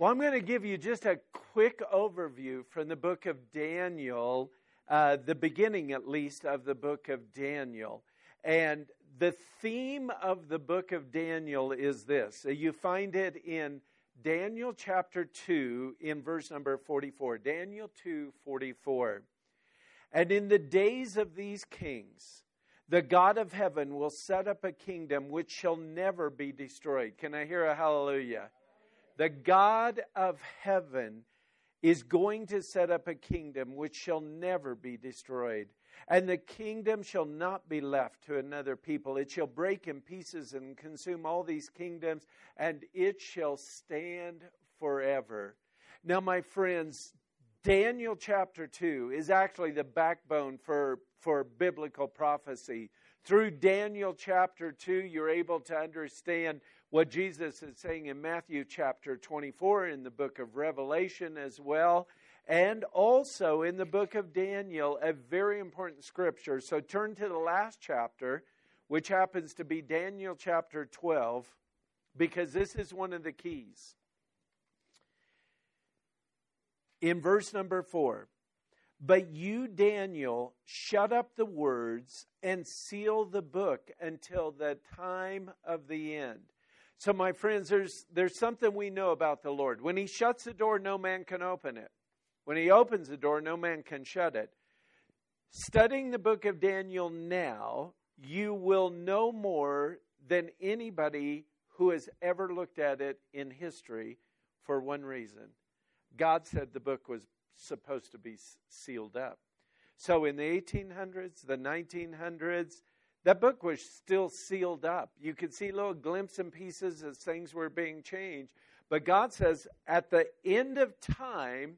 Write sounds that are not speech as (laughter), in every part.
Well, I'm going to give you just a quick overview from the book of Daniel, uh, the beginning at least of the book of Daniel. And the theme of the book of Daniel is this. You find it in Daniel chapter 2 in verse number 44. Daniel 2 44. And in the days of these kings, the God of heaven will set up a kingdom which shall never be destroyed. Can I hear a hallelujah? The God of heaven is going to set up a kingdom which shall never be destroyed. And the kingdom shall not be left to another people. It shall break in pieces and consume all these kingdoms, and it shall stand forever. Now, my friends, Daniel chapter 2 is actually the backbone for, for biblical prophecy. Through Daniel chapter 2, you're able to understand what Jesus is saying in Matthew chapter 24, in the book of Revelation as well, and also in the book of Daniel, a very important scripture. So turn to the last chapter, which happens to be Daniel chapter 12, because this is one of the keys. In verse number 4, but you, Daniel, shut up the words and seal the book until the time of the end. So, my friends, there's, there's something we know about the Lord. When He shuts the door, no man can open it. When He opens the door, no man can shut it. Studying the book of Daniel now, you will know more than anybody who has ever looked at it in history for one reason God said the book was supposed to be sealed up. So in the 1800s, the 1900s, that book was still sealed up. You could see little glimpses and pieces as things were being changed. But God says at the end of time,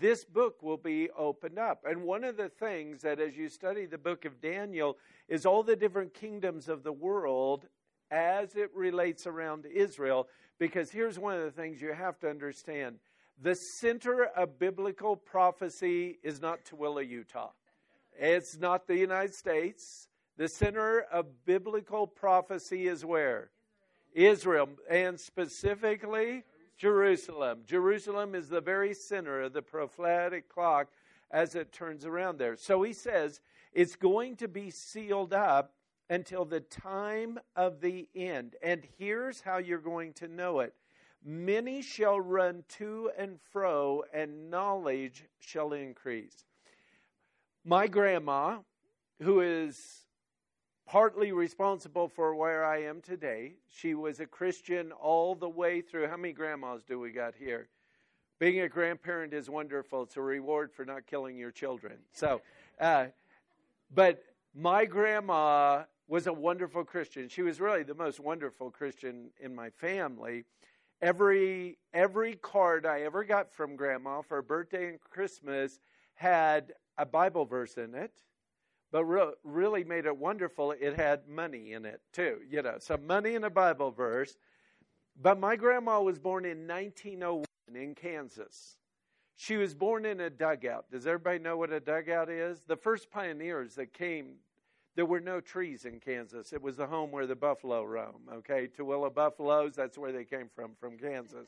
this book will be opened up. And one of the things that, as you study the book of Daniel, is all the different kingdoms of the world as it relates around Israel. Because here's one of the things you have to understand the center of biblical prophecy is not Tooele, Utah, it's not the United States. The center of biblical prophecy is where? Israel, and specifically Jerusalem. Jerusalem is the very center of the prophetic clock as it turns around there. So he says it's going to be sealed up until the time of the end. And here's how you're going to know it many shall run to and fro, and knowledge shall increase. My grandma, who is partly responsible for where I am today. She was a Christian all the way through. How many grandmas do we got here? Being a grandparent is wonderful. It's a reward for not killing your children. So, uh, but my grandma was a wonderful Christian. She was really the most wonderful Christian in my family. Every every card I ever got from grandma for birthday and Christmas had a Bible verse in it but re- really made it wonderful, it had money in it too, you know, some money in a Bible verse. But my grandma was born in 1901 in Kansas. She was born in a dugout. Does everybody know what a dugout is? The first pioneers that came, there were no trees in Kansas. It was the home where the buffalo roam, okay? Tooele buffaloes, that's where they came from, from Kansas.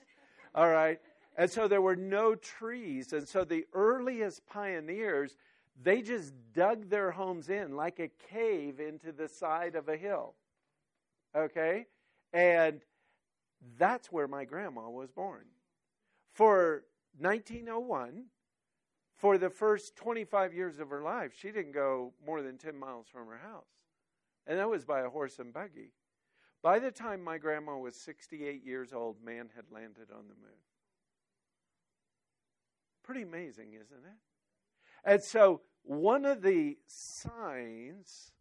All right? And so there were no trees. And so the earliest pioneers they just dug their homes in like a cave into the side of a hill. Okay? And that's where my grandma was born. For 1901, for the first 25 years of her life, she didn't go more than 10 miles from her house. And that was by a horse and buggy. By the time my grandma was 68 years old, man had landed on the moon. Pretty amazing, isn't it? And so one of the signs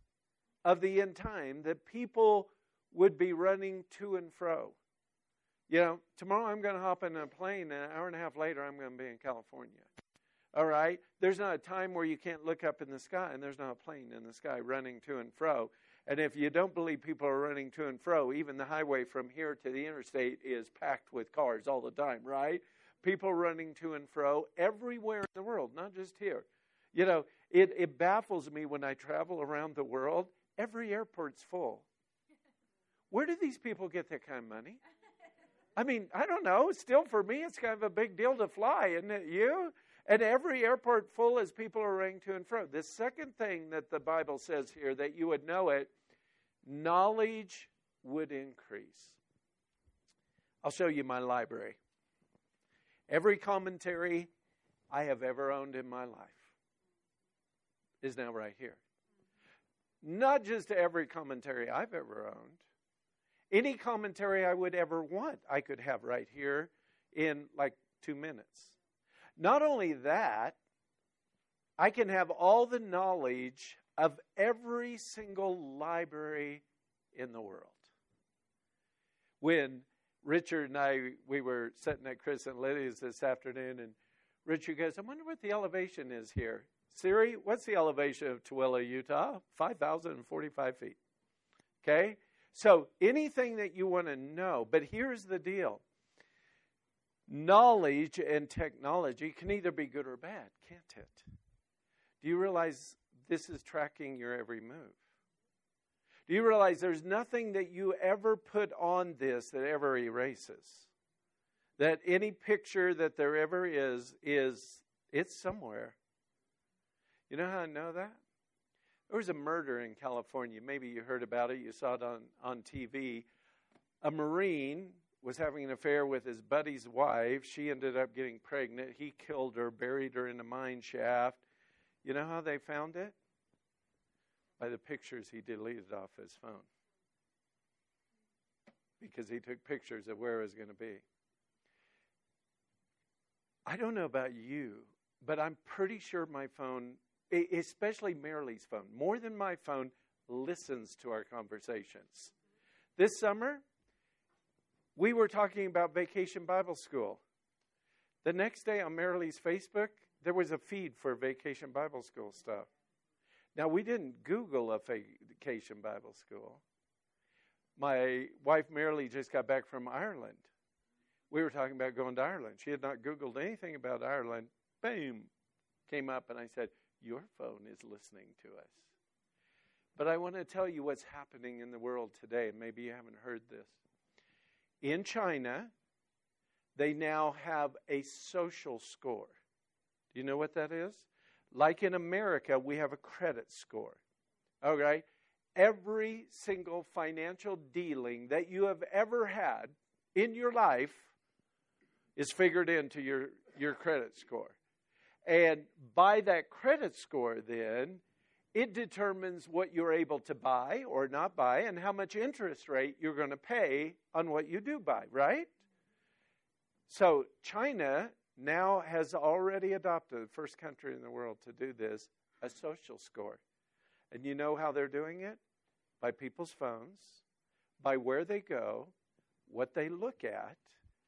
of the end time that people would be running to and fro. You know, tomorrow I'm going to hop in a plane, and an hour and a half later, I'm going to be in California. All right? There's not a time where you can't look up in the sky and there's not a plane in the sky running to and fro. And if you don't believe people are running to and fro, even the highway from here to the interstate is packed with cars all the time, right? People running to and fro everywhere in the world, not just here. You know, it, it baffles me when I travel around the world, every airport's full. Where do these people get that kind of money? I mean, I don't know. Still, for me, it's kind of a big deal to fly, isn't it? You? And every airport full as people are running to and fro. The second thing that the Bible says here that you would know it knowledge would increase. I'll show you my library. Every commentary I have ever owned in my life is now right here. Not just every commentary I've ever owned, any commentary I would ever want, I could have right here in like two minutes. Not only that, I can have all the knowledge of every single library in the world. When Richard and I, we were sitting at Chris and Lydia's this afternoon, and Richard goes, I wonder what the elevation is here. Siri, what's the elevation of Tooele, Utah? 5,045 feet. Okay? So anything that you want to know, but here's the deal knowledge and technology can either be good or bad, can't it? Do you realize this is tracking your every move? Do you realize there's nothing that you ever put on this that ever erases? That any picture that there ever is, is it's somewhere. You know how I know that? There was a murder in California. Maybe you heard about it, you saw it on, on TV. A Marine was having an affair with his buddy's wife. She ended up getting pregnant. He killed her, buried her in a mine shaft. You know how they found it? By the pictures he deleted off his phone. Because he took pictures of where it was going to be. I don't know about you, but I'm pretty sure my phone especially Marilee's phone, more than my phone, listens to our conversations. This summer, we were talking about Vacation Bible School. The next day on Marilee's Facebook, there was a feed for Vacation Bible School stuff. Now, we didn't Google a Vacation Bible School. My wife Marilee just got back from Ireland. We were talking about going to Ireland. She had not Googled anything about Ireland. Boom, came up, and I said, your phone is listening to us. But I want to tell you what's happening in the world today. Maybe you haven't heard this. In China, they now have a social score. Do you know what that is? Like in America, we have a credit score. Okay? Every single financial dealing that you have ever had in your life is figured into your, your credit score. And by that credit score, then, it determines what you're able to buy or not buy and how much interest rate you're going to pay on what you do buy, right? So, China now has already adopted, the first country in the world to do this, a social score. And you know how they're doing it? By people's phones, by where they go, what they look at,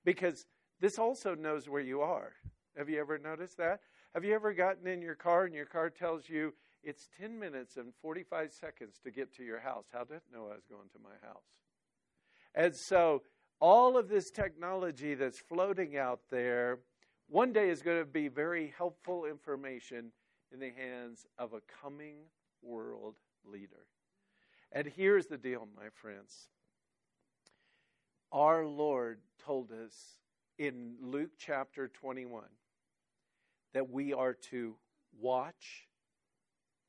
because this also knows where you are. Have you ever noticed that? Have you ever gotten in your car and your car tells you it's 10 minutes and 45 seconds to get to your house? How did it know I was going to my house? And so, all of this technology that's floating out there one day is going to be very helpful information in the hands of a coming world leader. And here's the deal, my friends. Our Lord told us in Luke chapter 21 that we are to watch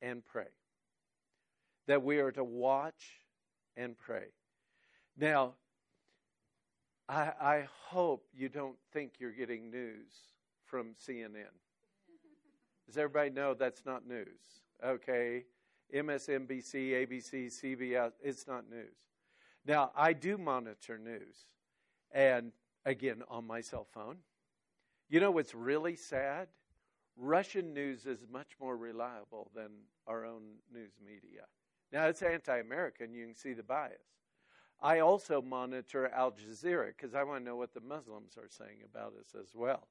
and pray. That we are to watch and pray. Now, I, I hope you don't think you're getting news from CNN. Does everybody know that's not news? Okay. MSNBC, ABC, CBS, it's not news. Now, I do monitor news, and again, on my cell phone. You know what's really sad? Russian news is much more reliable than our own news media. Now, it's anti American, you can see the bias. I also monitor Al Jazeera because I want to know what the Muslims are saying about us as well.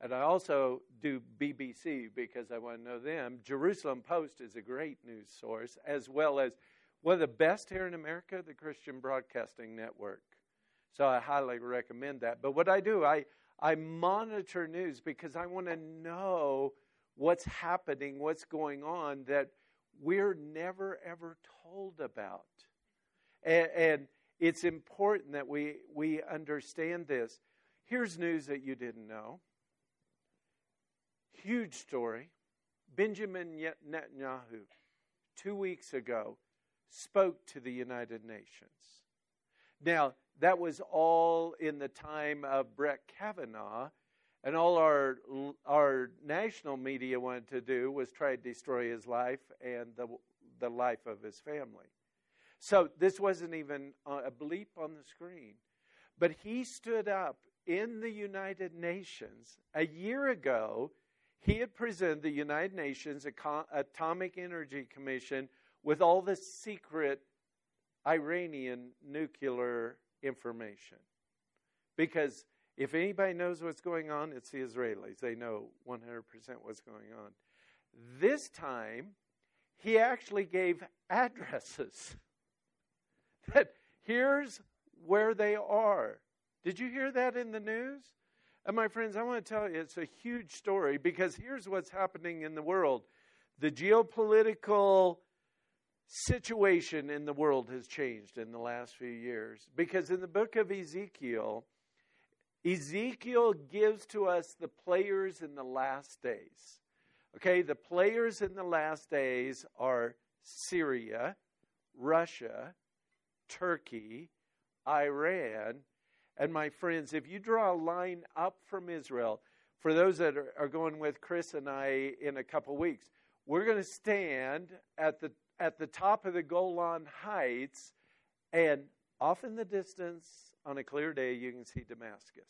And I also do BBC because I want to know them. Jerusalem Post is a great news source, as well as one of the best here in America, the Christian Broadcasting Network. So I highly recommend that. But what I do, I, I monitor news because I want to know what's happening, what's going on that we're never ever told about. And, and it's important that we, we understand this. Here's news that you didn't know. Huge story. Benjamin Netanyahu, two weeks ago, spoke to the United Nations. Now, that was all in the time of Brett Kavanaugh, and all our our national media wanted to do was try to destroy his life and the the life of his family. So this wasn't even a bleep on the screen. But he stood up in the United Nations a year ago. He had presented the United Nations Atomic Energy Commission with all the secret Iranian nuclear information. Because if anybody knows what's going on, it's the Israelis. They know 100% what's going on. This time, he actually gave addresses (laughs) that here's where they are. Did you hear that in the news? And my friends, I want to tell you it's a huge story because here's what's happening in the world. The geopolitical situation in the world has changed in the last few years because in the book of Ezekiel, Ezekiel gives to us the players in the last days. Okay, the players in the last days are Syria, Russia, Turkey, Iran, and my friends, if you draw a line up from Israel, for those that are, going with Chris and I in a couple weeks, we're going to stand at the at the top of the Golan Heights, and off in the distance, on a clear day, you can see Damascus.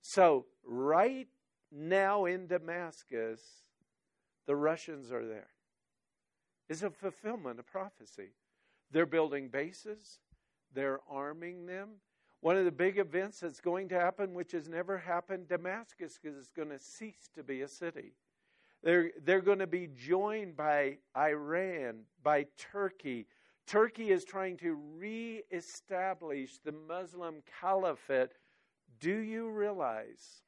So, right now in Damascus, the Russians are there. It's a fulfillment of prophecy. They're building bases, they're arming them. One of the big events that's going to happen, which has never happened, Damascus is going to cease to be a city. They're, they're going to be joined by Iran, by Turkey. Turkey is trying to reestablish the Muslim caliphate. Do you realize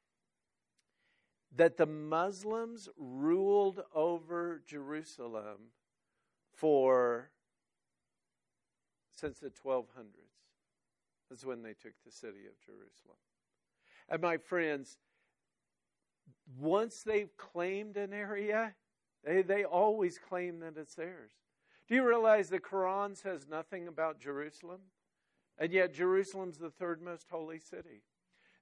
that the Muslims ruled over Jerusalem for since the 1200s? That's when they took the city of Jerusalem. And my friends, once they've claimed an area, they, they always claim that it's theirs. Do you realize the Quran says nothing about Jerusalem? And yet, Jerusalem's the third most holy city.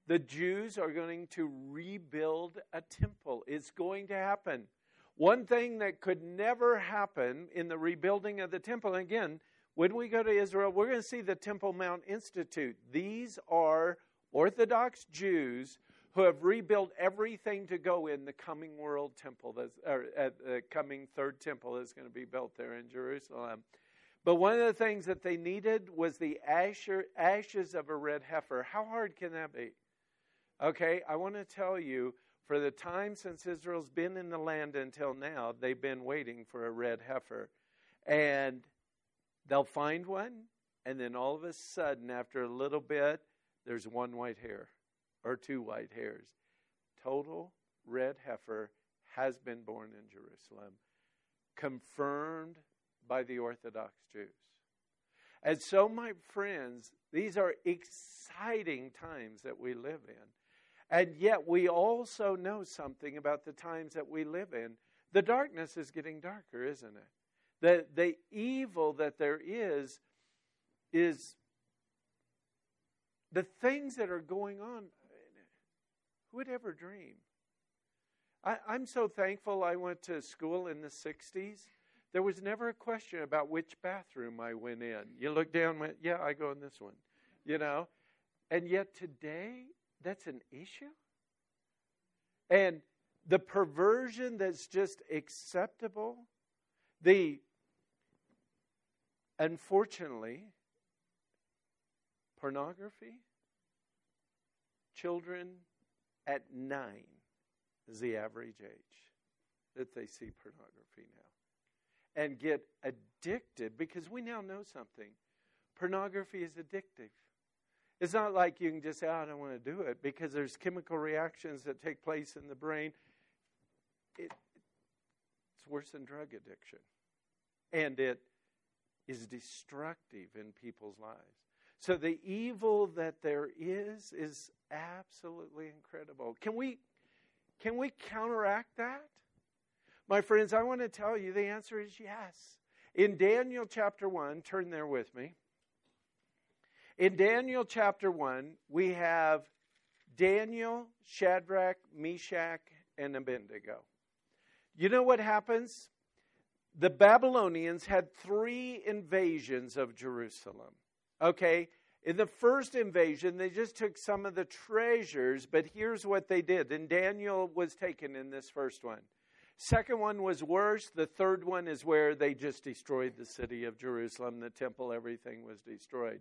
The Jews are going to rebuild a temple. It's going to happen. One thing that could never happen in the rebuilding of the temple, again, when we go to Israel, we're going to see the Temple Mount Institute. These are Orthodox Jews who have rebuilt everything to go in the coming world temple, that's, or uh, the coming third temple that's going to be built there in Jerusalem. But one of the things that they needed was the ashes of a red heifer. How hard can that be? Okay, I want to tell you, for the time since Israel's been in the land until now, they've been waiting for a red heifer. And they'll find one, and then all of a sudden, after a little bit, there's one white hair or two white hairs. Total red heifer has been born in Jerusalem, confirmed by the Orthodox Jews. And so, my friends, these are exciting times that we live in. And yet, we also know something about the times that we live in. The darkness is getting darker, isn't it? The, the evil that there is, is the things that are going on. Who would ever dream? I, I'm so thankful I went to school in the 60s. There was never a question about which bathroom I went in. You look down, went, yeah, I go in this one, you know? And yet today, that's an issue. And the perversion that's just acceptable, the unfortunately, pornography, children at nine is the average age that they see pornography now and get addicted because we now know something. Pornography is addictive. It's not like you can just say, oh, I don't want to do it because there's chemical reactions that take place in the brain. It, it's worse than drug addiction. And it is destructive in people's lives. So the evil that there is is absolutely incredible. Can we can we counteract that? My friends, I want to tell you the answer is yes. In Daniel chapter 1, turn there with me. In Daniel chapter 1, we have Daniel, Shadrach, Meshach, and Abednego. You know what happens? The Babylonians had three invasions of Jerusalem. Okay? In the first invasion, they just took some of the treasures, but here's what they did. And Daniel was taken in this first one. Second one was worse. The third one is where they just destroyed the city of Jerusalem, the temple, everything was destroyed.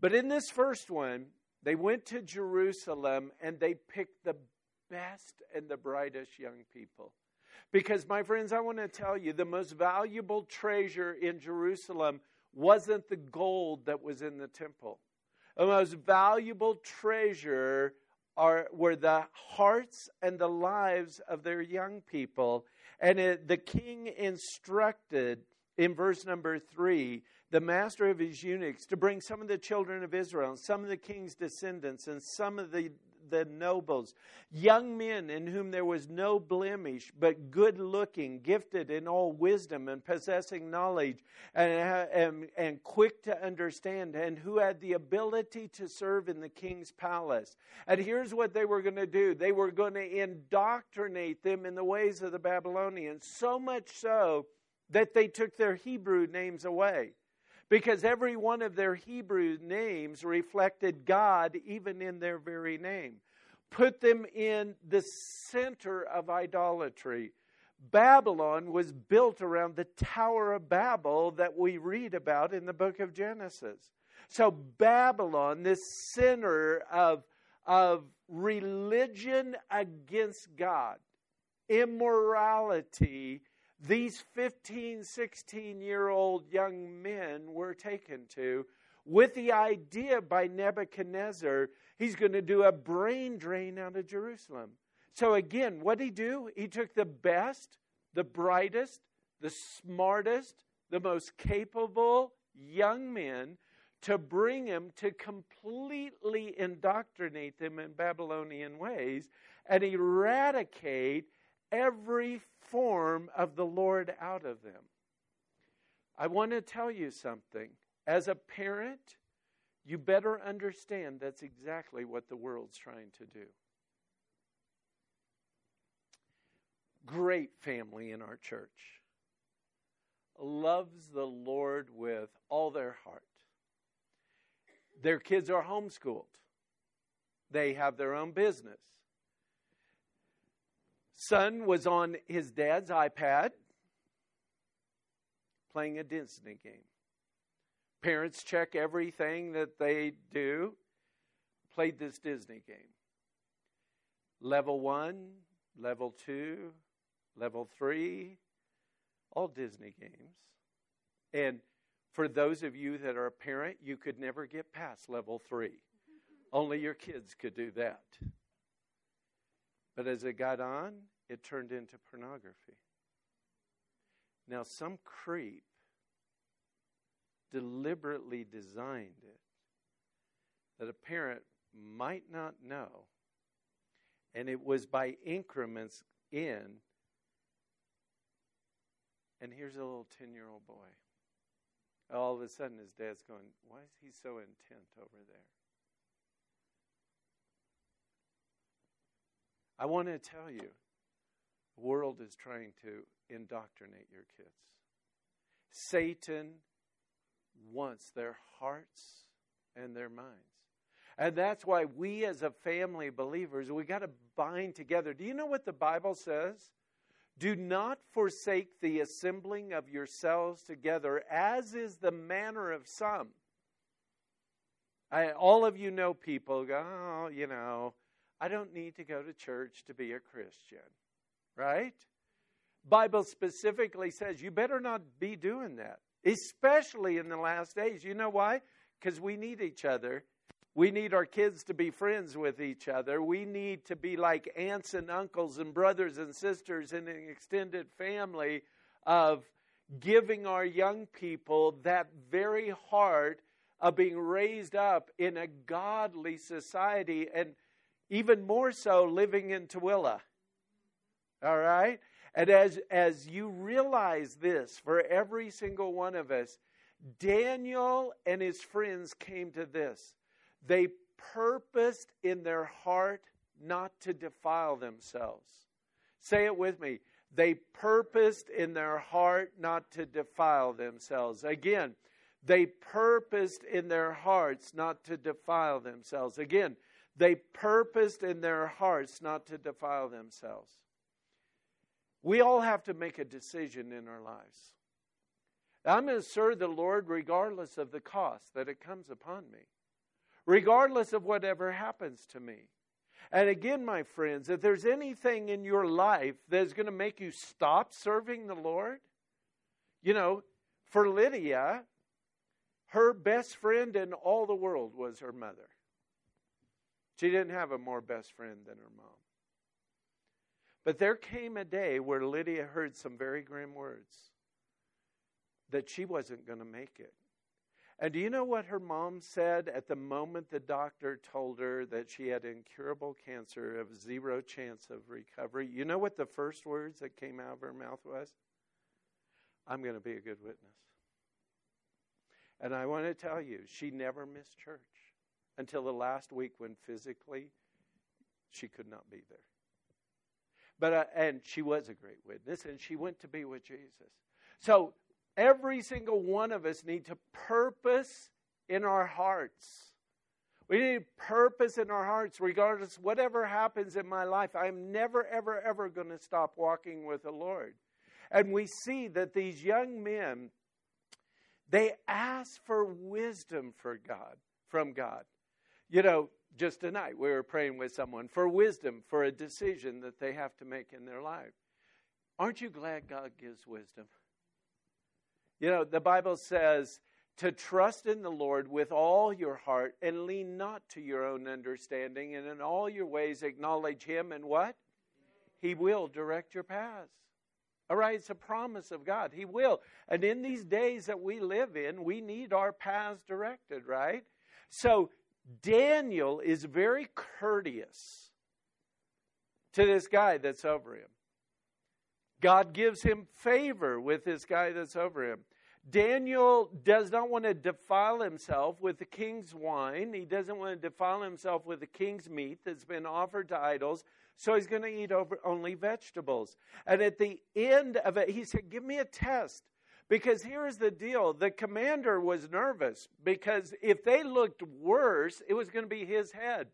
But in this first one, they went to Jerusalem and they picked the best and the brightest young people. Because, my friends, I want to tell you the most valuable treasure in Jerusalem wasn't the gold that was in the temple. The most valuable treasure are, were the hearts and the lives of their young people. And it, the king instructed in verse number three the master of his eunuchs to bring some of the children of Israel, and some of the king's descendants, and some of the the nobles, young men in whom there was no blemish, but good looking, gifted in all wisdom and possessing knowledge, and, and, and quick to understand, and who had the ability to serve in the king's palace. And here's what they were going to do they were going to indoctrinate them in the ways of the Babylonians, so much so that they took their Hebrew names away because every one of their Hebrew names reflected God even in their very name. Put them in the center of idolatry. Babylon was built around the Tower of Babel that we read about in the book of Genesis. So, Babylon, this center of, of religion against God, immorality, these 15, 16 year old young men were taken to with the idea by Nebuchadnezzar he's going to do a brain drain out of Jerusalem. So again, what did he do? He took the best, the brightest, the smartest, the most capable young men to bring them to completely indoctrinate them in Babylonian ways and eradicate every form of the Lord out of them. I want to tell you something. As a parent, you better understand that's exactly what the world's trying to do. Great family in our church. Loves the Lord with all their heart. Their kids are homeschooled. They have their own business. Son was on his dad's iPad playing a Disney game. Parents check everything that they do. Played this Disney game. Level one, level two, level three, all Disney games. And for those of you that are a parent, you could never get past level three. Only your kids could do that. But as it got on, it turned into pornography. Now, some creep deliberately designed it that a parent might not know, and it was by increments in. And here's a little 10 year old boy. All of a sudden, his dad's going, Why is he so intent over there? I want to tell you, the world is trying to indoctrinate your kids. Satan wants their hearts and their minds. And that's why we as a family believers, we got to bind together. Do you know what the Bible says? Do not forsake the assembling of yourselves together, as is the manner of some. I, all of you know people go, oh, you know, I don't need to go to church to be a Christian, right? Bible specifically says you better not be doing that, especially in the last days. You know why? Because we need each other. We need our kids to be friends with each other. We need to be like aunts and uncles and brothers and sisters in an extended family of giving our young people that very heart of being raised up in a godly society and even more so living in Tooele. All right? And as, as you realize this for every single one of us, Daniel and his friends came to this. They purposed in their heart not to defile themselves. Say it with me. They purposed in their heart not to defile themselves. Again, they purposed in their hearts not to defile themselves. Again, they purposed in their hearts not to defile themselves. We all have to make a decision in our lives. I'm going to serve the Lord regardless of the cost that it comes upon me, regardless of whatever happens to me. And again, my friends, if there's anything in your life that's going to make you stop serving the Lord, you know, for Lydia, her best friend in all the world was her mother. She didn't have a more best friend than her mom. But there came a day where Lydia heard some very grim words that she wasn't going to make it. And do you know what her mom said at the moment the doctor told her that she had incurable cancer of zero chance of recovery? You know what the first words that came out of her mouth was? I'm going to be a good witness. And I want to tell you, she never missed church until the last week when physically she could not be there. But uh, and she was a great witness, and she went to be with Jesus. So every single one of us need to purpose in our hearts. We need purpose in our hearts, regardless whatever happens in my life. I'm never, ever, ever going to stop walking with the Lord. And we see that these young men, they ask for wisdom for God, from God. You know, just tonight we were praying with someone for wisdom for a decision that they have to make in their life. Aren't you glad God gives wisdom? You know, the Bible says to trust in the Lord with all your heart and lean not to your own understanding, and in all your ways acknowledge Him, and what? He will direct your paths. All right, it's a promise of God. He will. And in these days that we live in, we need our paths directed, right? So Daniel is very courteous to this guy that's over him. God gives him favor with this guy that's over him. Daniel does not want to defile himself with the king's wine. He doesn't want to defile himself with the king's meat that's been offered to idols. So he's going to eat over only vegetables. And at the end of it, he said, Give me a test. Because here's the deal the commander was nervous because if they looked worse, it was going to be his head.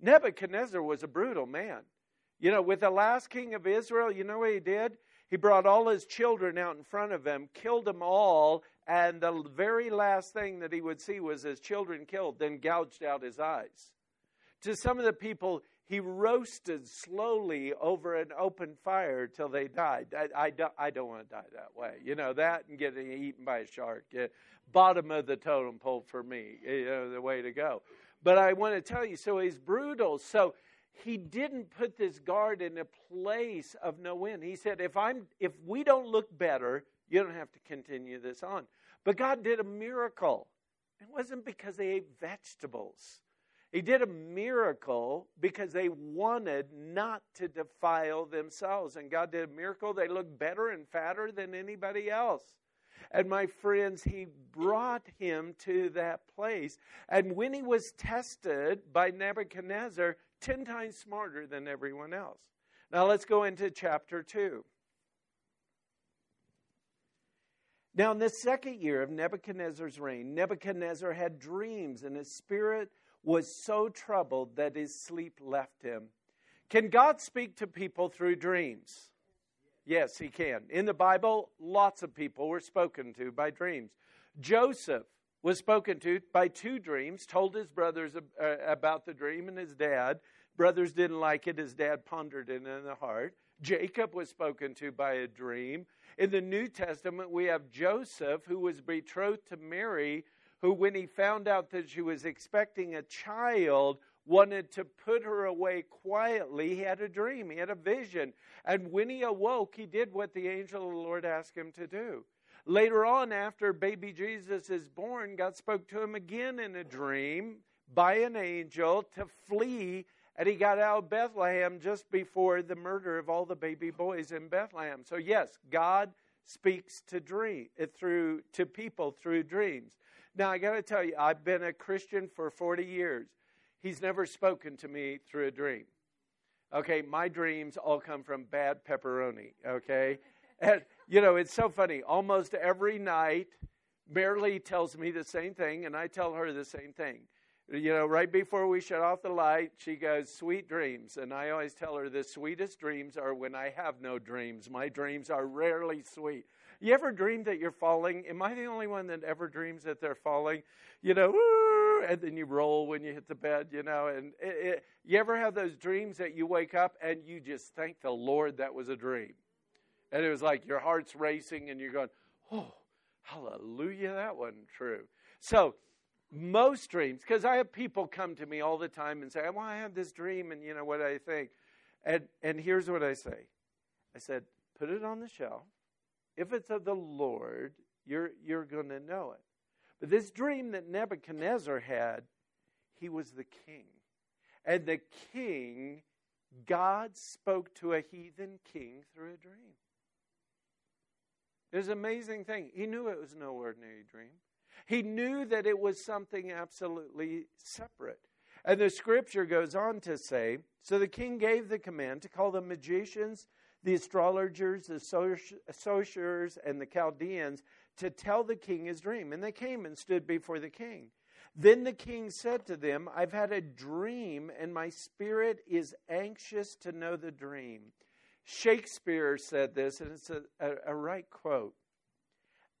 Nebuchadnezzar was a brutal man. You know, with the last king of Israel, you know what he did? He brought all his children out in front of him, killed them all, and the very last thing that he would see was his children killed, then gouged out his eyes. To some of the people, he roasted slowly over an open fire till they died. I, I, don't, I don't want to die that way. You know, that and getting eaten by a shark. Bottom of the totem pole for me, you know, the way to go. But I want to tell you, so he's brutal. So he didn't put this guard in a place of no win. He said, if I'm if we don't look better, you don't have to continue this on. But God did a miracle. It wasn't because they ate vegetables. He did a miracle because they wanted not to defile themselves. And God did a miracle. They looked better and fatter than anybody else. And my friends, he brought him to that place. And when he was tested by Nebuchadnezzar, 10 times smarter than everyone else. Now let's go into chapter 2. Now, in the second year of Nebuchadnezzar's reign, Nebuchadnezzar had dreams, and his spirit was so troubled that his sleep left him. Can God speak to people through dreams? Yes, he can. In the Bible, lots of people were spoken to by dreams. Joseph was spoken to by two dreams, told his brothers uh, about the dream and his dad. Brothers didn't like it, his dad pondered it in the heart. Jacob was spoken to by a dream. In the New Testament, we have Joseph, who was betrothed to Mary, who, when he found out that she was expecting a child, wanted to put her away quietly. He had a dream, he had a vision. And when he awoke, he did what the angel of the Lord asked him to do Later on, after baby Jesus is born, God spoke to him again in a dream by an angel to flee, and he got out of Bethlehem just before the murder of all the baby boys in Bethlehem. So, yes, God speaks to dream uh, through to people through dreams. Now, I got to tell you, I've been a Christian for 40 years. He's never spoken to me through a dream. Okay, my dreams all come from bad pepperoni. Okay, (laughs) and you know it's so funny. Almost every night, Marilee tells me the same thing, and I tell her the same thing. You know, right before we shut off the light, she goes, Sweet dreams. And I always tell her the sweetest dreams are when I have no dreams. My dreams are rarely sweet. You ever dream that you're falling? Am I the only one that ever dreams that they're falling? You know, and then you roll when you hit the bed, you know. And it, it, you ever have those dreams that you wake up and you just thank the Lord that was a dream? And it was like your heart's racing and you're going, oh, hallelujah, that wasn't true. So, most dreams, because I have people come to me all the time and say, well, I had this dream and you know what I think. And, and here's what I say I said, put it on the shelf. If it's of the Lord, you're, you're going to know it. But this dream that Nebuchadnezzar had, he was the king. And the king, God spoke to a heathen king through a dream. It was an amazing thing. He knew it was no ordinary dream. He knew that it was something absolutely separate. And the scripture goes on to say So the king gave the command to call the magicians, the astrologers, the sorcerers, and the Chaldeans to tell the king his dream. And they came and stood before the king. Then the king said to them, I've had a dream, and my spirit is anxious to know the dream. Shakespeare said this, and it's a, a, a right quote.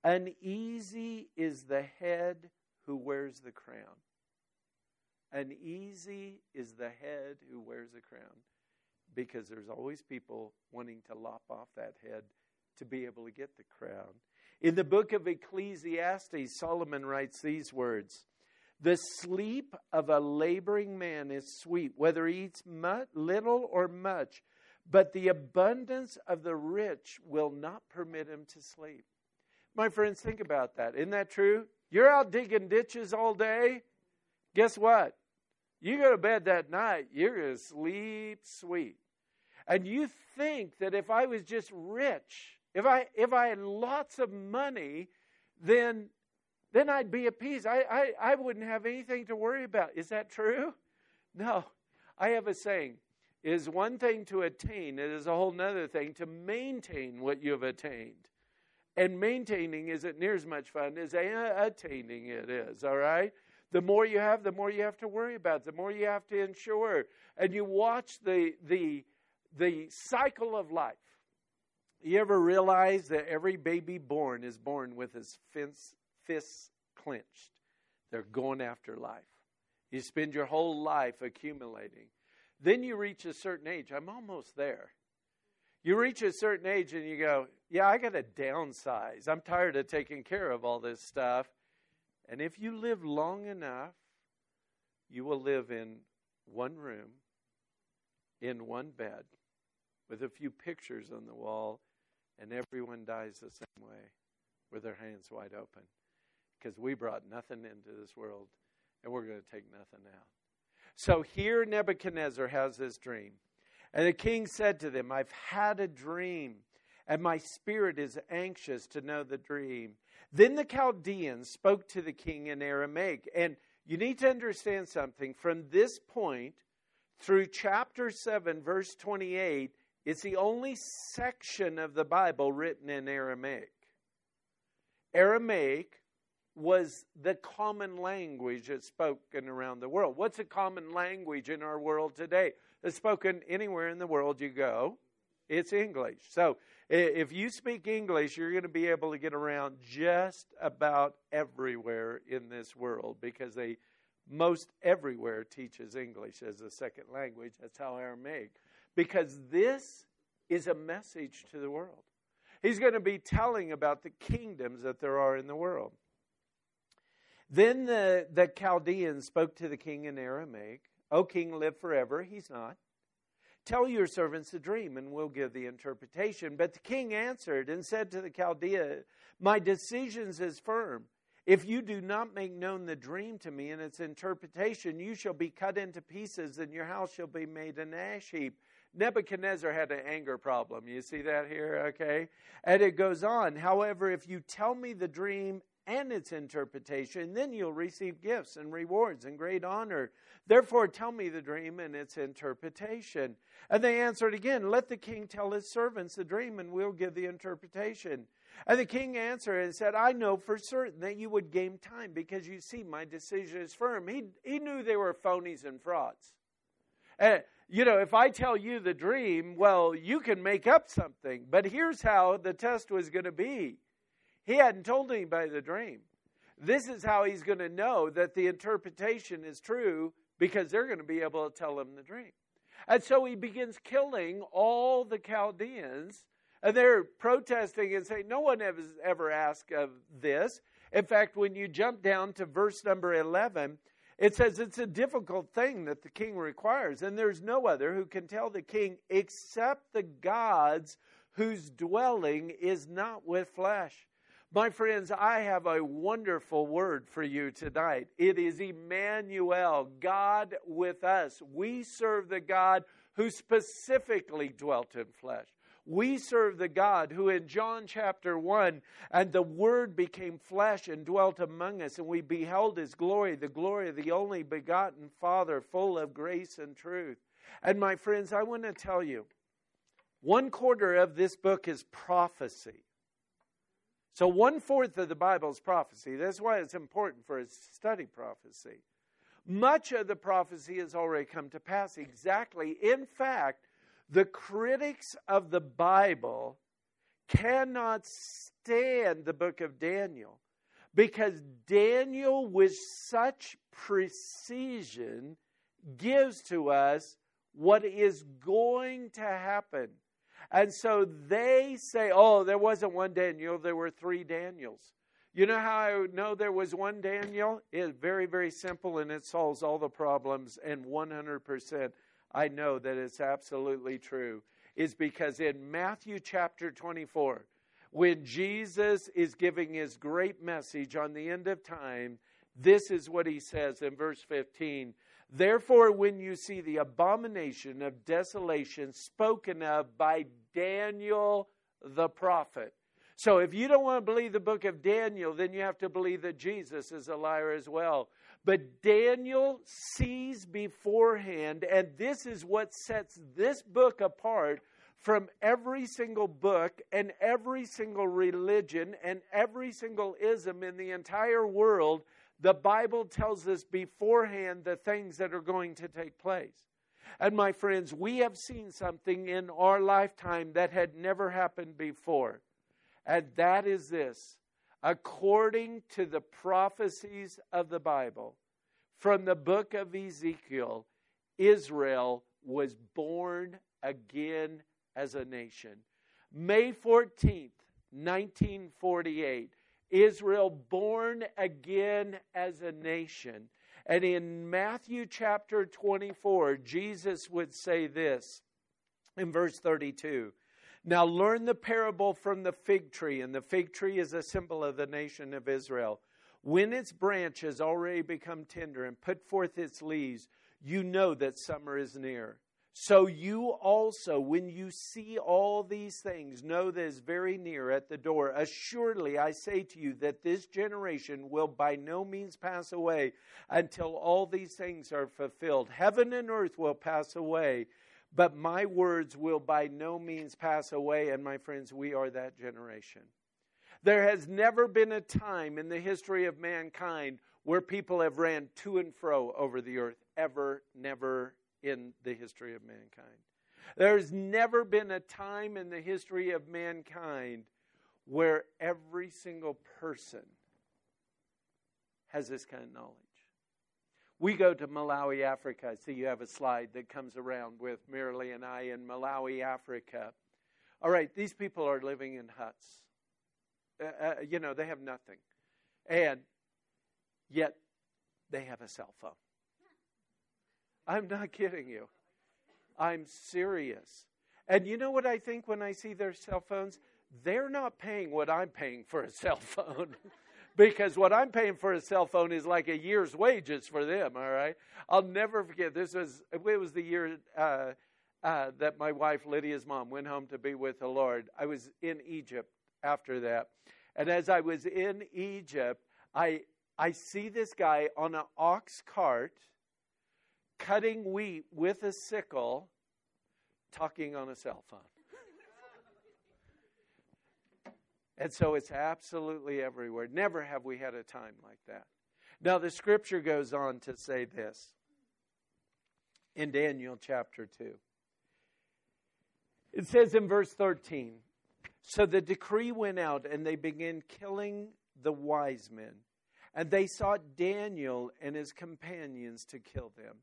Uneasy is the head who wears the crown. Uneasy is the head who wears the crown because there's always people wanting to lop off that head to be able to get the crown. In the book of Ecclesiastes, Solomon writes these words The sleep of a laboring man is sweet, whether he eats much, little or much, but the abundance of the rich will not permit him to sleep. My friends, think about that. Isn't that true? You're out digging ditches all day. Guess what? You go to bed that night, you're going to sleep sweet. And you think that if I was just rich, if I if I had lots of money, then then I'd be at peace. I, I, I wouldn't have anything to worry about. Is that true? No. I have a saying. It is one thing to attain, it is a whole other thing to maintain what you have attained. And maintaining isn't near as much fun as attaining it is, all right? The more you have, the more you have to worry about, the more you have to ensure. And you watch the, the, the cycle of life. You ever realize that every baby born is born with his fists clenched? They're going after life. You spend your whole life accumulating. Then you reach a certain age. I'm almost there. You reach a certain age and you go, Yeah, I got to downsize. I'm tired of taking care of all this stuff. And if you live long enough, you will live in one room, in one bed, with a few pictures on the wall, and everyone dies the same way, with their hands wide open. Because we brought nothing into this world, and we're going to take nothing out. So here Nebuchadnezzar has this dream. And the king said to them, I've had a dream, and my spirit is anxious to know the dream. Then the Chaldeans spoke to the king in Aramaic. And you need to understand something. From this point through chapter 7, verse 28, it's the only section of the Bible written in Aramaic. Aramaic was the common language that's spoken around the world. What's a common language in our world today that's spoken anywhere in the world you go? It's English. So if you speak English, you're going to be able to get around just about everywhere in this world because they most everywhere teaches English as a second language. That's how Aramaic. Because this is a message to the world. He's going to be telling about the kingdoms that there are in the world. Then the, the Chaldeans spoke to the king in Aramaic. O king, live forever. He's not. Tell your servants the dream, and we'll give the interpretation. But the king answered and said to the Chaldea, My decision is firm. If you do not make known the dream to me and its interpretation, you shall be cut into pieces, and your house shall be made an ash heap. Nebuchadnezzar had an anger problem. You see that here? Okay. And it goes on. However, if you tell me the dream and its interpretation, then you'll receive gifts and rewards and great honor. Therefore, tell me the dream and its interpretation. And they answered again, Let the king tell his servants the dream, and we'll give the interpretation. And the king answered and said, I know for certain that you would gain time because you see my decision is firm. He, he knew they were phonies and frauds. And, you know, if I tell you the dream, well, you can make up something. But here's how the test was going to be he hadn't told anybody the dream. This is how he's going to know that the interpretation is true because they're going to be able to tell him the dream. And so he begins killing all the Chaldeans, and they're protesting and saying, No one has ever asked of this. In fact, when you jump down to verse number 11, it says it's a difficult thing that the king requires, and there's no other who can tell the king except the gods whose dwelling is not with flesh. My friends, I have a wonderful word for you tonight. It is Emmanuel, God with us. We serve the God who specifically dwelt in flesh. We serve the God who in John chapter 1, and the Word became flesh and dwelt among us, and we beheld His glory, the glory of the only begotten Father, full of grace and truth. And my friends, I want to tell you, one quarter of this book is prophecy. So, one fourth of the Bible is prophecy. That's why it's important for us to study prophecy. Much of the prophecy has already come to pass. Exactly. In fact, the critics of the Bible cannot stand the book of Daniel because Daniel, with such precision, gives to us what is going to happen. And so they say, oh, there wasn't one Daniel, there were three Daniels. You know how I know there was one Daniel? It's very, very simple and it solves all the problems. And 100% I know that it's absolutely true. Is because in Matthew chapter 24, when Jesus is giving his great message on the end of time, this is what he says in verse 15 Therefore, when you see the abomination of desolation spoken of by Daniel the prophet. So, if you don't want to believe the book of Daniel, then you have to believe that Jesus is a liar as well. But Daniel sees beforehand, and this is what sets this book apart from every single book and every single religion and every single ism in the entire world the Bible tells us beforehand the things that are going to take place. And my friends, we have seen something in our lifetime that had never happened before. And that is this according to the prophecies of the Bible, from the book of Ezekiel, Israel was born again as a nation. May 14th, 1948, Israel born again as a nation. And in Matthew chapter 24, Jesus would say this in verse 32 Now learn the parable from the fig tree, and the fig tree is a symbol of the nation of Israel. When its branch has already become tender and put forth its leaves, you know that summer is near. So you also, when you see all these things, know that is very near at the door. Assuredly, I say to you that this generation will by no means pass away until all these things are fulfilled. Heaven and earth will pass away, but my words will by no means pass away. And my friends, we are that generation. There has never been a time in the history of mankind where people have ran to and fro over the earth. Ever, never, in the history of mankind. There's never been a time in the history of mankind where every single person has this kind of knowledge. We go to Malawi, Africa. I see you have a slide that comes around with Marilee and I in Malawi, Africa. All right, these people are living in huts. Uh, uh, you know, they have nothing. And yet they have a cell phone. I'm not kidding you. I'm serious. And you know what I think when I see their cell phones? They're not paying what I'm paying for a (laughs) cell phone. because what I'm paying for a cell phone is like a year's wages for them, all right? I'll never forget. This was, it was the year uh, uh, that my wife, Lydia's mom, went home to be with the Lord. I was in Egypt after that. And as I was in Egypt, I, I see this guy on an ox cart cutting wheat with a sickle, talking on a cell phone. and so it's absolutely everywhere. Never have we had a time like that. Now, the scripture goes on to say this in Daniel chapter 2. It says in verse 13 So the decree went out, and they began killing the wise men. And they sought Daniel and his companions to kill them.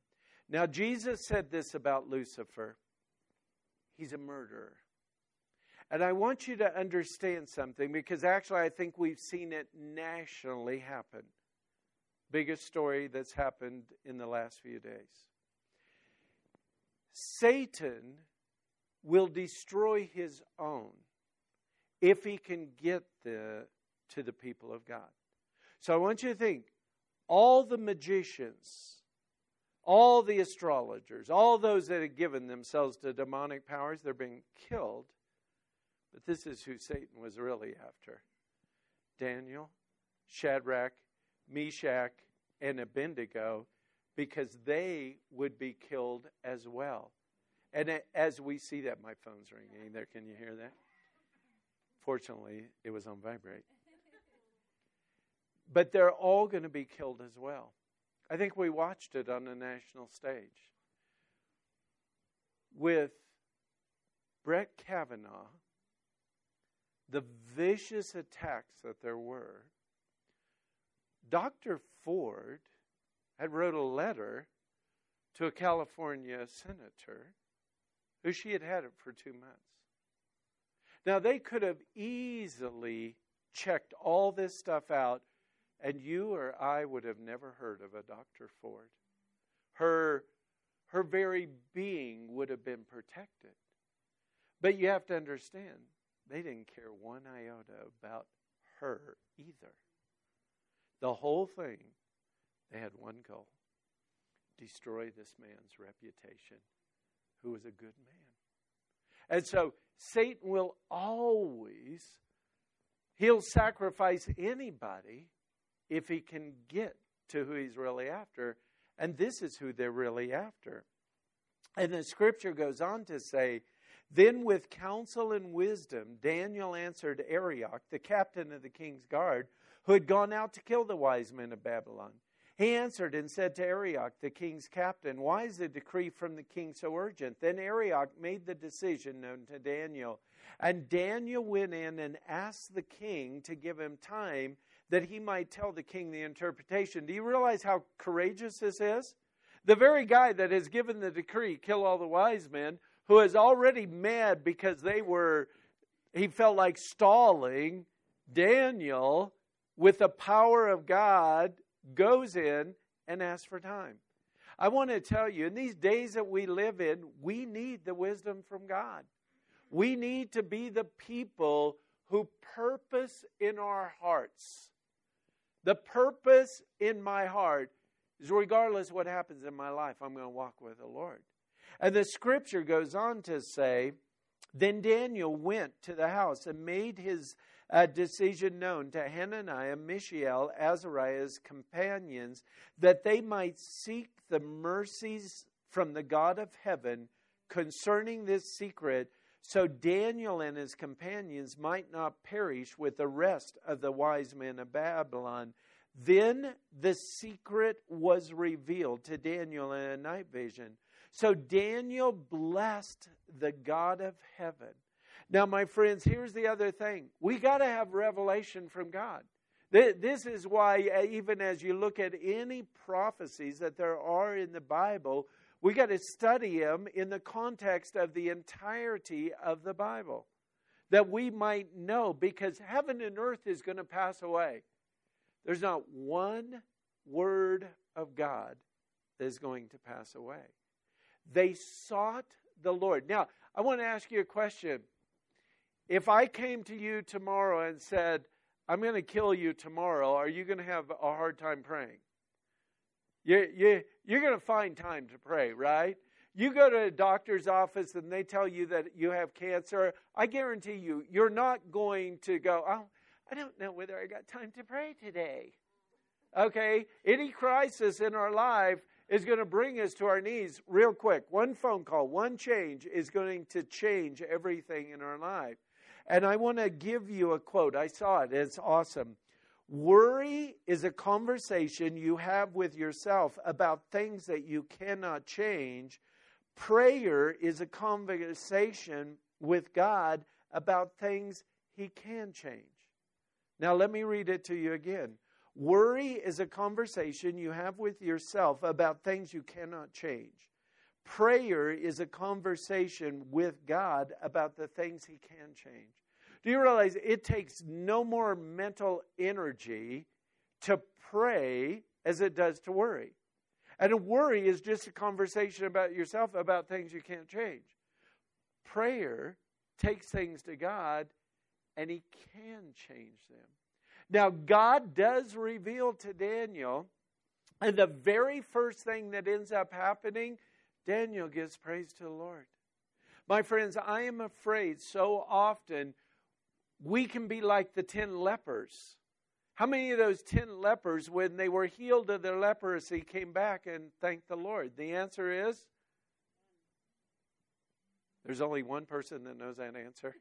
Now, Jesus said this about Lucifer he's a murderer. And I want you to understand something because actually I think we've seen it nationally happen. Biggest story that's happened in the last few days. Satan will destroy his own if he can get the, to the people of God. So I want you to think all the magicians, all the astrologers, all those that had given themselves to demonic powers, they're being killed. But this is who Satan was really after Daniel, Shadrach, Meshach, and Abednego, because they would be killed as well. And as we see that, my phone's ringing there. Can you hear that? Fortunately, it was on vibrate. (laughs) But they're all going to be killed as well. I think we watched it on the national stage with Brett Kavanaugh, the vicious attacks that there were. Dr. Ford had wrote a letter to a California senator who she had had it for two months. Now, they could have easily checked all this stuff out, and you or I would have never heard of a Dr. Ford. Her, her very being would have been protected. But you have to understand, they didn't care one iota about her either. The whole thing, they had one goal destroy this man's reputation who was a good man. And so Satan will always, he'll sacrifice anybody if he can get to who he's really after. And this is who they're really after. And the scripture goes on to say, Then with counsel and wisdom, Daniel answered Arioch, the captain of the king's guard, who had gone out to kill the wise men of Babylon. He answered and said to Arioch, the king's captain, Why is the decree from the king so urgent? Then Arioch made the decision known to Daniel. And Daniel went in and asked the king to give him time that he might tell the king the interpretation. Do you realize how courageous this is? The very guy that has given the decree, kill all the wise men, who is already mad because they were, he felt like stalling, Daniel, with the power of God, goes in and asks for time. I want to tell you, in these days that we live in, we need the wisdom from God. We need to be the people who purpose in our hearts. The purpose in my heart is regardless what happens in my life, I'm going to walk with the Lord. And the scripture goes on to say, Then Daniel went to the house and made his a decision known to Hananiah, Mishael, Azariah's companions, that they might seek the mercies from the God of heaven concerning this secret, so Daniel and his companions might not perish with the rest of the wise men of Babylon. Then the secret was revealed to Daniel in a night vision. So Daniel blessed the God of heaven now, my friends, here's the other thing we got to have revelation from God. This is why, uh, even as you look at any prophecies that there are in the Bible, we got to study them in the context of the entirety of the Bible. That we might know, because heaven and earth is going to pass away. There's not one word of God that is going to pass away. They sought the Lord. Now, I want to ask you a question. If I came to you tomorrow and said, I'm going to kill you tomorrow, are you going to have a hard time praying? You, you, you're going to find time to pray, right? You go to a doctor's office and they tell you that you have cancer. I guarantee you, you're not going to go, oh, I don't know whether I got time to pray today. Okay? Any crisis in our life is going to bring us to our knees real quick. One phone call, one change is going to change everything in our life. And I want to give you a quote. I saw it, it's awesome. Worry is a conversation you have with yourself about things that you cannot change. Prayer is a conversation with God about things He can change. Now, let me read it to you again. Worry is a conversation you have with yourself about things you cannot change. Prayer is a conversation with God about the things He can change. Do you realize it takes no more mental energy to pray as it does to worry? And a worry is just a conversation about yourself about things you can't change. Prayer takes things to God and He can change them. Now, God does reveal to Daniel, and the very first thing that ends up happening, Daniel gives praise to the Lord. My friends, I am afraid so often we can be like the ten lepers. How many of those ten lepers, when they were healed of their leprosy, came back and thanked the Lord? The answer is there's only one person that knows that answer.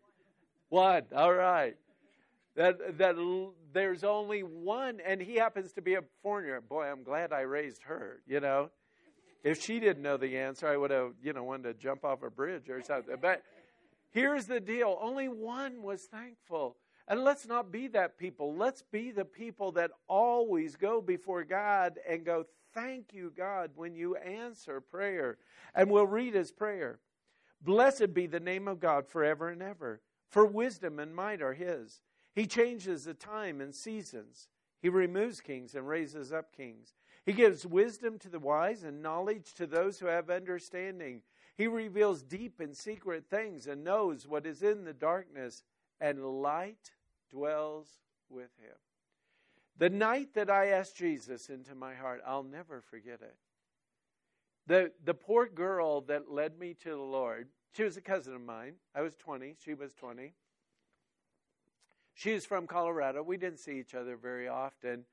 (laughs) one. All right. That, that there's only one, and he happens to be a foreigner. Boy, I'm glad I raised her, you know. If she didn't know the answer, I would have, you know, wanted to jump off a bridge or something. But here's the deal only one was thankful. And let's not be that people. Let's be the people that always go before God and go, Thank you, God, when you answer prayer. And we'll read his prayer. Blessed be the name of God forever and ever, for wisdom and might are his. He changes the time and seasons. He removes kings and raises up kings. He gives wisdom to the wise and knowledge to those who have understanding. He reveals deep and secret things and knows what is in the darkness, and light dwells with him. The night that I asked Jesus into my heart, I'll never forget it. The, the poor girl that led me to the Lord, she was a cousin of mine. I was 20, she was 20. She's from Colorado. We didn't see each other very often.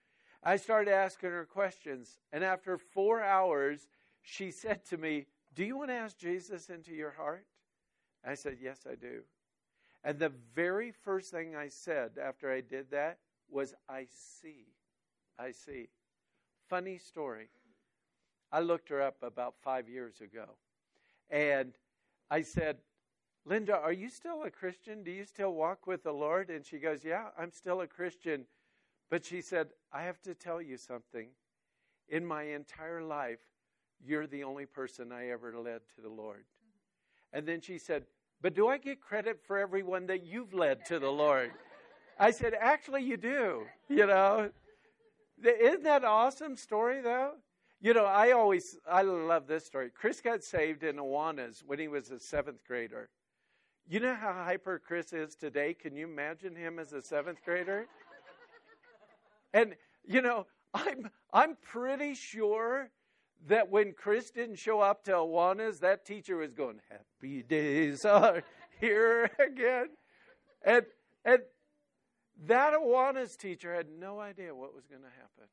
I started asking her questions, and after four hours, she said to me, Do you want to ask Jesus into your heart? I said, Yes, I do. And the very first thing I said after I did that was, I see. I see. Funny story. I looked her up about five years ago, and I said, Linda, are you still a Christian? Do you still walk with the Lord? And she goes, Yeah, I'm still a Christian. But she said, I have to tell you something. In my entire life, you're the only person I ever led to the Lord. And then she said, But do I get credit for everyone that you've led to the Lord? I said, Actually, you do. You know, isn't that awesome story, though? You know, I always, I love this story. Chris got saved in Awanas when he was a seventh grader. You know how hyper Chris is today? Can you imagine him as a seventh grader? and, you know, I'm, I'm pretty sure that when Chris didn't show up to Awanas, that teacher was going, Happy days are here again. And, and that Awanas teacher had no idea what was going to happen.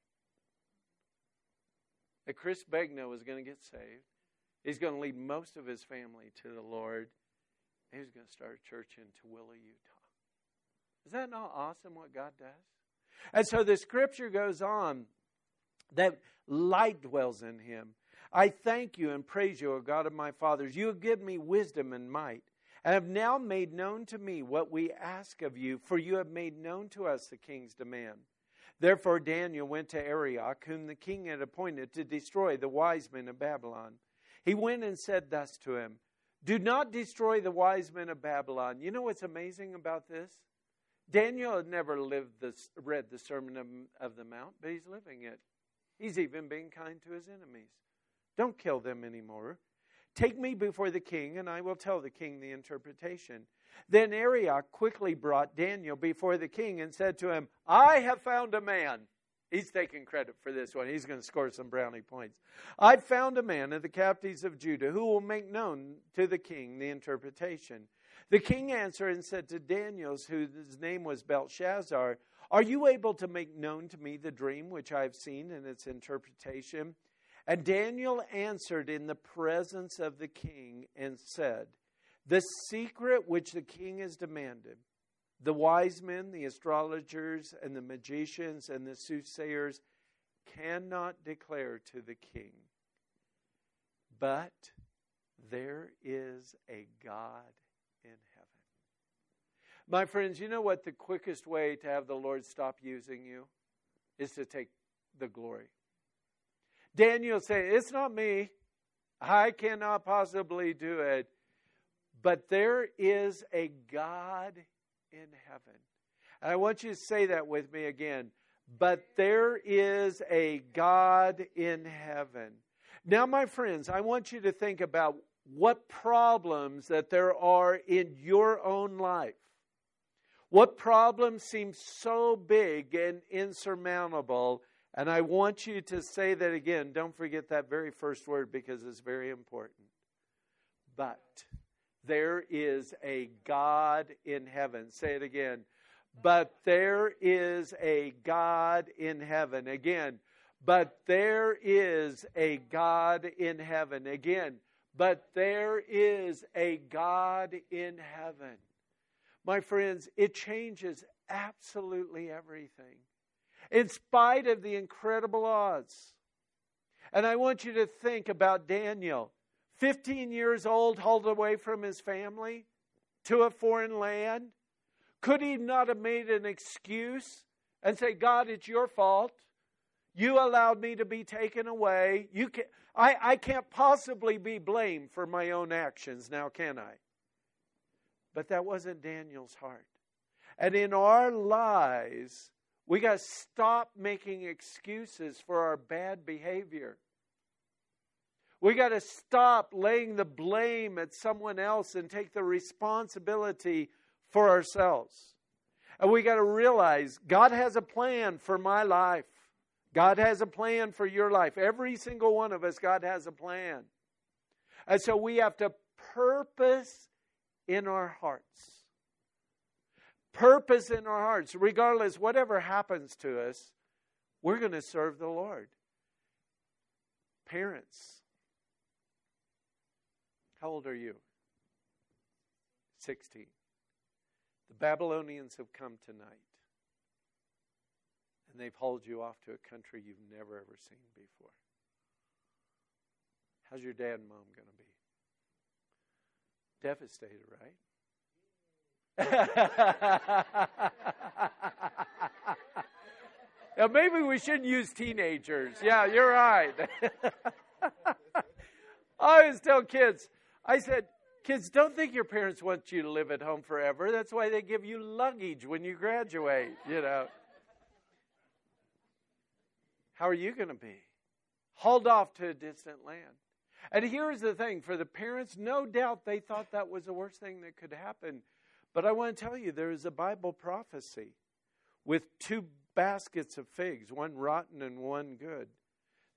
That Chris Begna was going to get saved. He's going to lead most of his family to the Lord. He's going to start a church in Tooele, Utah. Is that not awesome what God does? And so the scripture goes on that light dwells in him. I thank you and praise you, O God of my fathers. You have given me wisdom and might, and have now made known to me what we ask of you, for you have made known to us the king's demand. Therefore Daniel went to Arioch, whom the king had appointed to destroy the wise men of Babylon. He went and said thus to him, do not destroy the wise men of Babylon. You know what's amazing about this? Daniel had never lived this, read the Sermon of, of the Mount, but he's living it. He's even being kind to his enemies. Don't kill them anymore. Take me before the king, and I will tell the king the interpretation. Then Arioch quickly brought Daniel before the king and said to him, I have found a man. He's taking credit for this one. He's going to score some brownie points. I've found a man of the captives of Judah who will make known to the king the interpretation. The king answered and said to Daniel, whose name was Belteshazzar, Are you able to make known to me the dream which I have seen and its interpretation? And Daniel answered in the presence of the king and said, The secret which the king has demanded, the wise men, the astrologers, and the magicians, and the soothsayers cannot declare to the king. But there is a God in heaven. My friends, you know what the quickest way to have the Lord stop using you is to take the glory. Daniel said, It's not me. I cannot possibly do it. But there is a God in heaven. And I want you to say that with me again. But there is a God in heaven. Now, my friends, I want you to think about what problems that there are in your own life. What problem seems so big and insurmountable? And I want you to say that again. Don't forget that very first word because it's very important. But there is a God in heaven. Say it again. But there is a God in heaven. Again. But there is a God in heaven. Again. But there is a God in heaven. My friends, it changes absolutely everything. In spite of the incredible odds. And I want you to think about Daniel. 15 years old, hauled away from his family to a foreign land? Could he not have made an excuse and say, God, it's your fault? You allowed me to be taken away. You can, I, I can't possibly be blamed for my own actions now, can I? But that wasn't Daniel's heart. And in our lives, we got to stop making excuses for our bad behavior. We got to stop laying the blame at someone else and take the responsibility for ourselves. And we got to realize God has a plan for my life. God has a plan for your life. Every single one of us, God has a plan. And so we have to purpose in our hearts. Purpose in our hearts. Regardless, whatever happens to us, we're going to serve the Lord. Parents, how old are you? 16. The Babylonians have come tonight, and they've hauled you off to a country you've never ever seen before. How's your dad and mom going to be? Devastated, right? (laughs) now, maybe we shouldn't use teenagers. Yeah, you're right. (laughs) I always tell kids, I said, kids, don't think your parents want you to live at home forever. That's why they give you luggage when you graduate, you know. How are you going to be? Hauled off to a distant land. And here's the thing for the parents, no doubt they thought that was the worst thing that could happen. But I want to tell you, there is a Bible prophecy with two baskets of figs, one rotten and one good.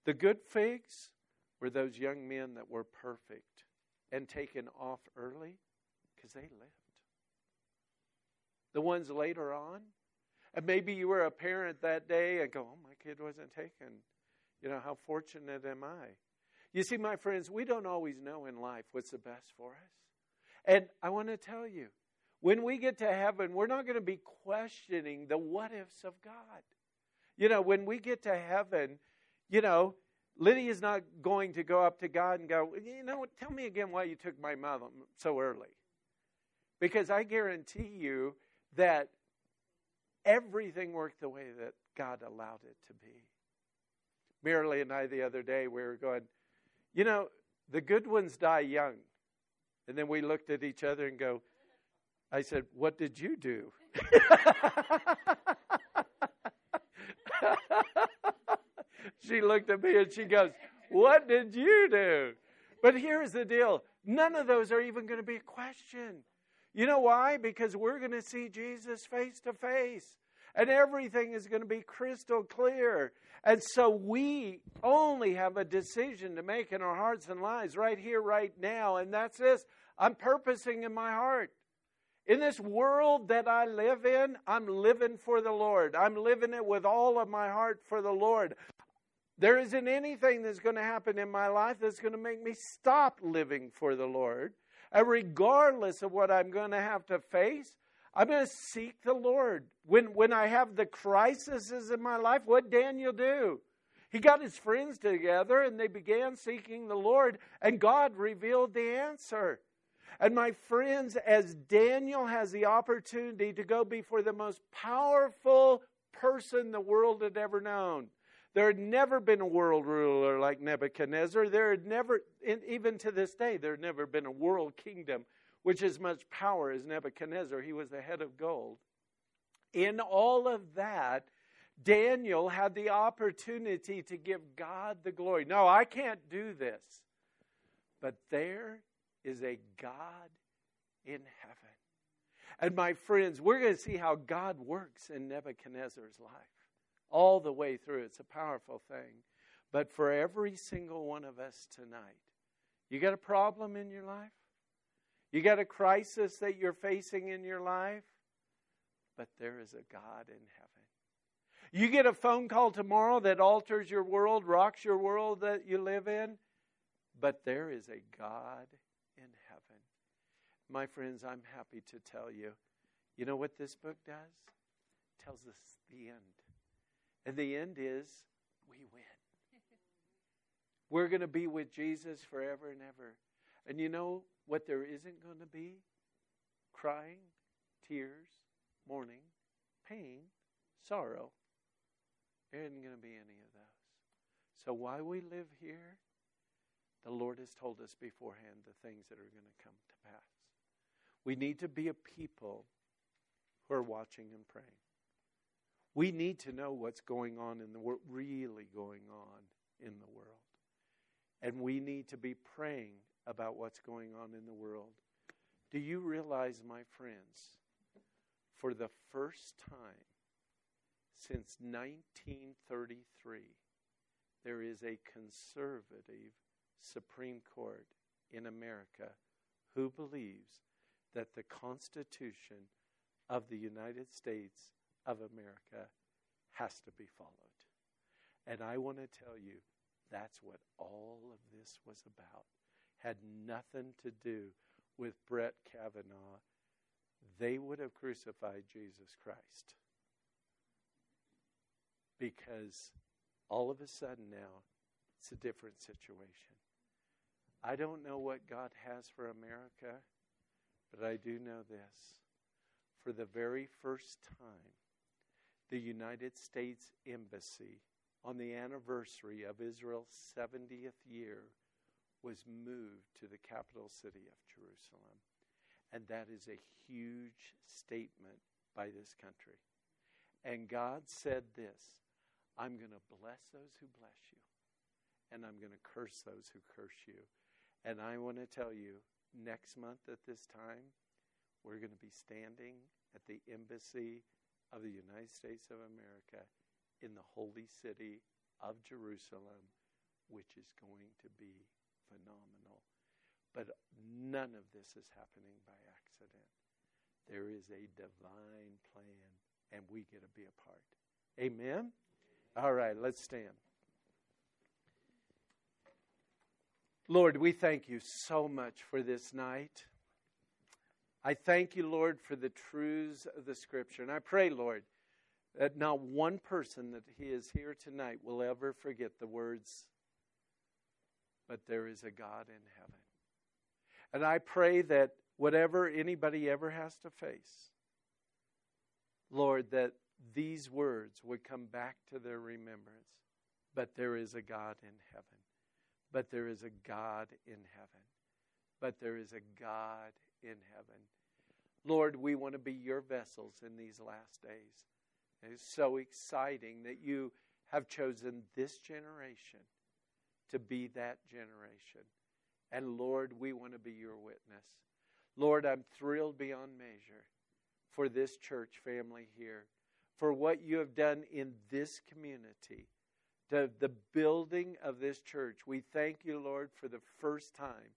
The good figs were those young men that were perfect and taken off early because they lived. The ones later on, and maybe you were a parent that day and go, oh, my kid wasn't taken. You know, how fortunate am I? You see, my friends, we don't always know in life what's the best for us. And I want to tell you, when we get to heaven, we're not going to be questioning the what ifs of God. You know, when we get to heaven, you know, Lydia's not going to go up to God and go, you know, tell me again why you took my mom so early. Because I guarantee you that everything worked the way that God allowed it to be. Marilee and I, the other day, we were going, you know, the good ones die young. And then we looked at each other and go, I said, What did you do? (laughs) she looked at me and she goes, What did you do? But here's the deal none of those are even going to be a question. You know why? Because we're going to see Jesus face to face. And everything is going to be crystal clear. And so we only have a decision to make in our hearts and lives right here, right now. And that's this I'm purposing in my heart. In this world that I live in, I'm living for the Lord. I'm living it with all of my heart for the Lord. There isn't anything that's going to happen in my life that's going to make me stop living for the Lord. And regardless of what I'm going to have to face, I'm going to seek the Lord. When, when I have the crises in my life, what Daniel do? He got his friends together and they began seeking the Lord, and God revealed the answer. And my friends, as Daniel has the opportunity to go before the most powerful person the world had ever known, there had never been a world ruler like Nebuchadnezzar. There had never, even to this day, there had never been a world kingdom which as much power as Nebuchadnezzar. He was the head of gold. In all of that, Daniel had the opportunity to give God the glory. No, I can't do this. But there is a God in heaven. And my friends, we're going to see how God works in Nebuchadnezzar's life all the way through. It's a powerful thing. But for every single one of us tonight, you got a problem in your life? You got a crisis that you're facing in your life? But there is a God in heaven. You get a phone call tomorrow that alters your world, rocks your world that you live in? But there is a God in heaven. My friends, I'm happy to tell you. You know what this book does? It tells us the end. And the end is we win. (laughs) We're going to be with Jesus forever and ever. And you know what there isn't going to be? Crying, tears, mourning, pain, sorrow. There isn't going to be any of those. So while we live here, the Lord has told us beforehand the things that are going to come to pass. We need to be a people who are watching and praying. We need to know what's going on in the world, really going on in the world. And we need to be praying about what's going on in the world. Do you realize, my friends, for the first time since 1933, there is a conservative Supreme Court in America who believes that the Constitution of the United States of America has to be followed. And I want to tell you, that's what all of this was about. Had nothing to do with Brett Kavanaugh. They would have crucified Jesus Christ. Because all of a sudden now, it's a different situation. I don't know what God has for America, but I do know this. For the very first time, the United States Embassy, on the anniversary of Israel's 70th year, was moved to the capital city of Jerusalem. And that is a huge statement by this country. And God said this I'm going to bless those who bless you, and I'm going to curse those who curse you. And I want to tell you, next month at this time, we're going to be standing at the embassy of the United States of America in the holy city of Jerusalem, which is going to be phenomenal. But none of this is happening by accident. There is a divine plan, and we get to be a part. Amen? All right, let's stand. Lord, we thank you so much for this night. I thank you, Lord, for the truths of the Scripture. And I pray, Lord, that not one person that he is here tonight will ever forget the words, but there is a God in heaven. And I pray that whatever anybody ever has to face, Lord, that these words would come back to their remembrance. But there is a God in heaven. But there is a God in heaven. But there is a God in heaven. Lord, we want to be your vessels in these last days. it's so exciting that you have chosen this generation to be that generation. And Lord, we want to be your witness. Lord, I'm thrilled beyond measure for this church family here, for what you have done in this community, the, the building of this church. We thank you, Lord, for the first time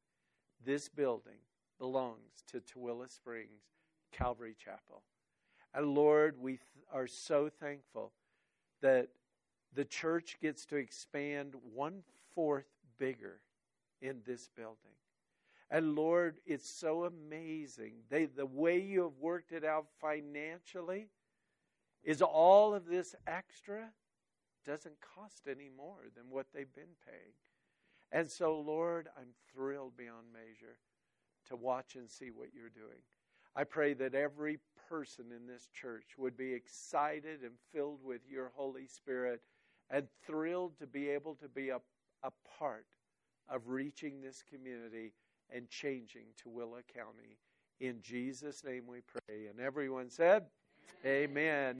this building belongs to Tooele Springs Calvary Chapel. And Lord, we th- are so thankful that the church gets to expand one fourth bigger in this building. And Lord, it's so amazing. They, the way you have worked it out financially is all of this extra doesn't cost any more than what they've been paying. And so, Lord, I'm thrilled beyond measure to watch and see what you're doing. I pray that every person in this church would be excited and filled with your Holy Spirit and thrilled to be able to be a, a part of reaching this community and changing Tooele County. In Jesus' name we pray. And everyone said, Amen. Amen.